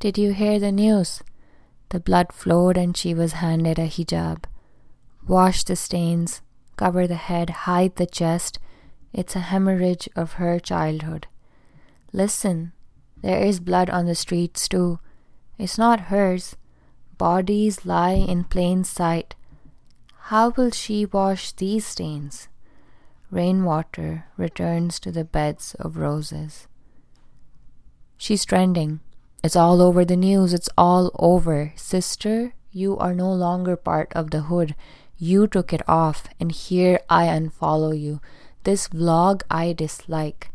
Did you hear the news? The blood flowed and she was handed a hijab. Wash the stains, cover the head, hide the chest. It's a hemorrhage of her childhood. Listen, there is blood on the streets too. It's not hers. Bodies lie in plain sight. How will she wash these stains? Rainwater returns to the beds of roses. She's trending. It's all over the news. It's all over. Sister, you are no longer part of the hood. You took it off, and here I unfollow you. This vlog I dislike.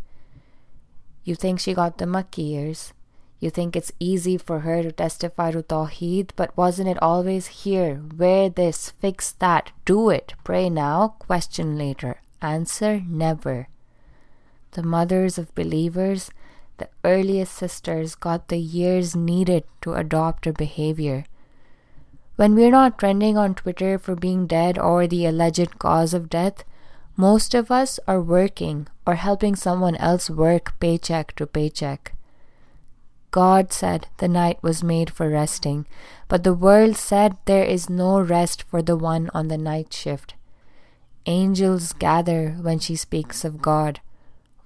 You think she got the Makki years? You think it's easy for her to testify to Tawheed, but wasn't it always here? Wear this, fix that, do it, pray now, question later, answer never. The mothers of believers, the earliest sisters, got the years needed to adopt her behavior. When we're not trending on Twitter for being dead or the alleged cause of death, most of us are working or helping someone else work paycheck to paycheck. God said the night was made for resting, but the world said there is no rest for the one on the night shift. Angels gather when she speaks of God.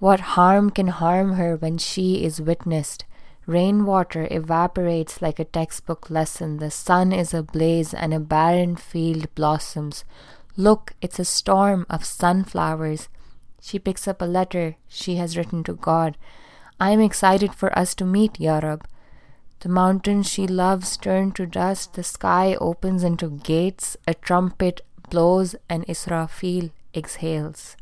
What harm can harm her when she is witnessed? Rainwater evaporates like a textbook lesson. The sun is ablaze and a barren field blossoms. Look, it's a storm of sunflowers. She picks up a letter she has written to God. I am excited for us to meet, Yarab. The mountains she loves turn to dust, the sky opens into gates, a trumpet blows, and Israfil exhales.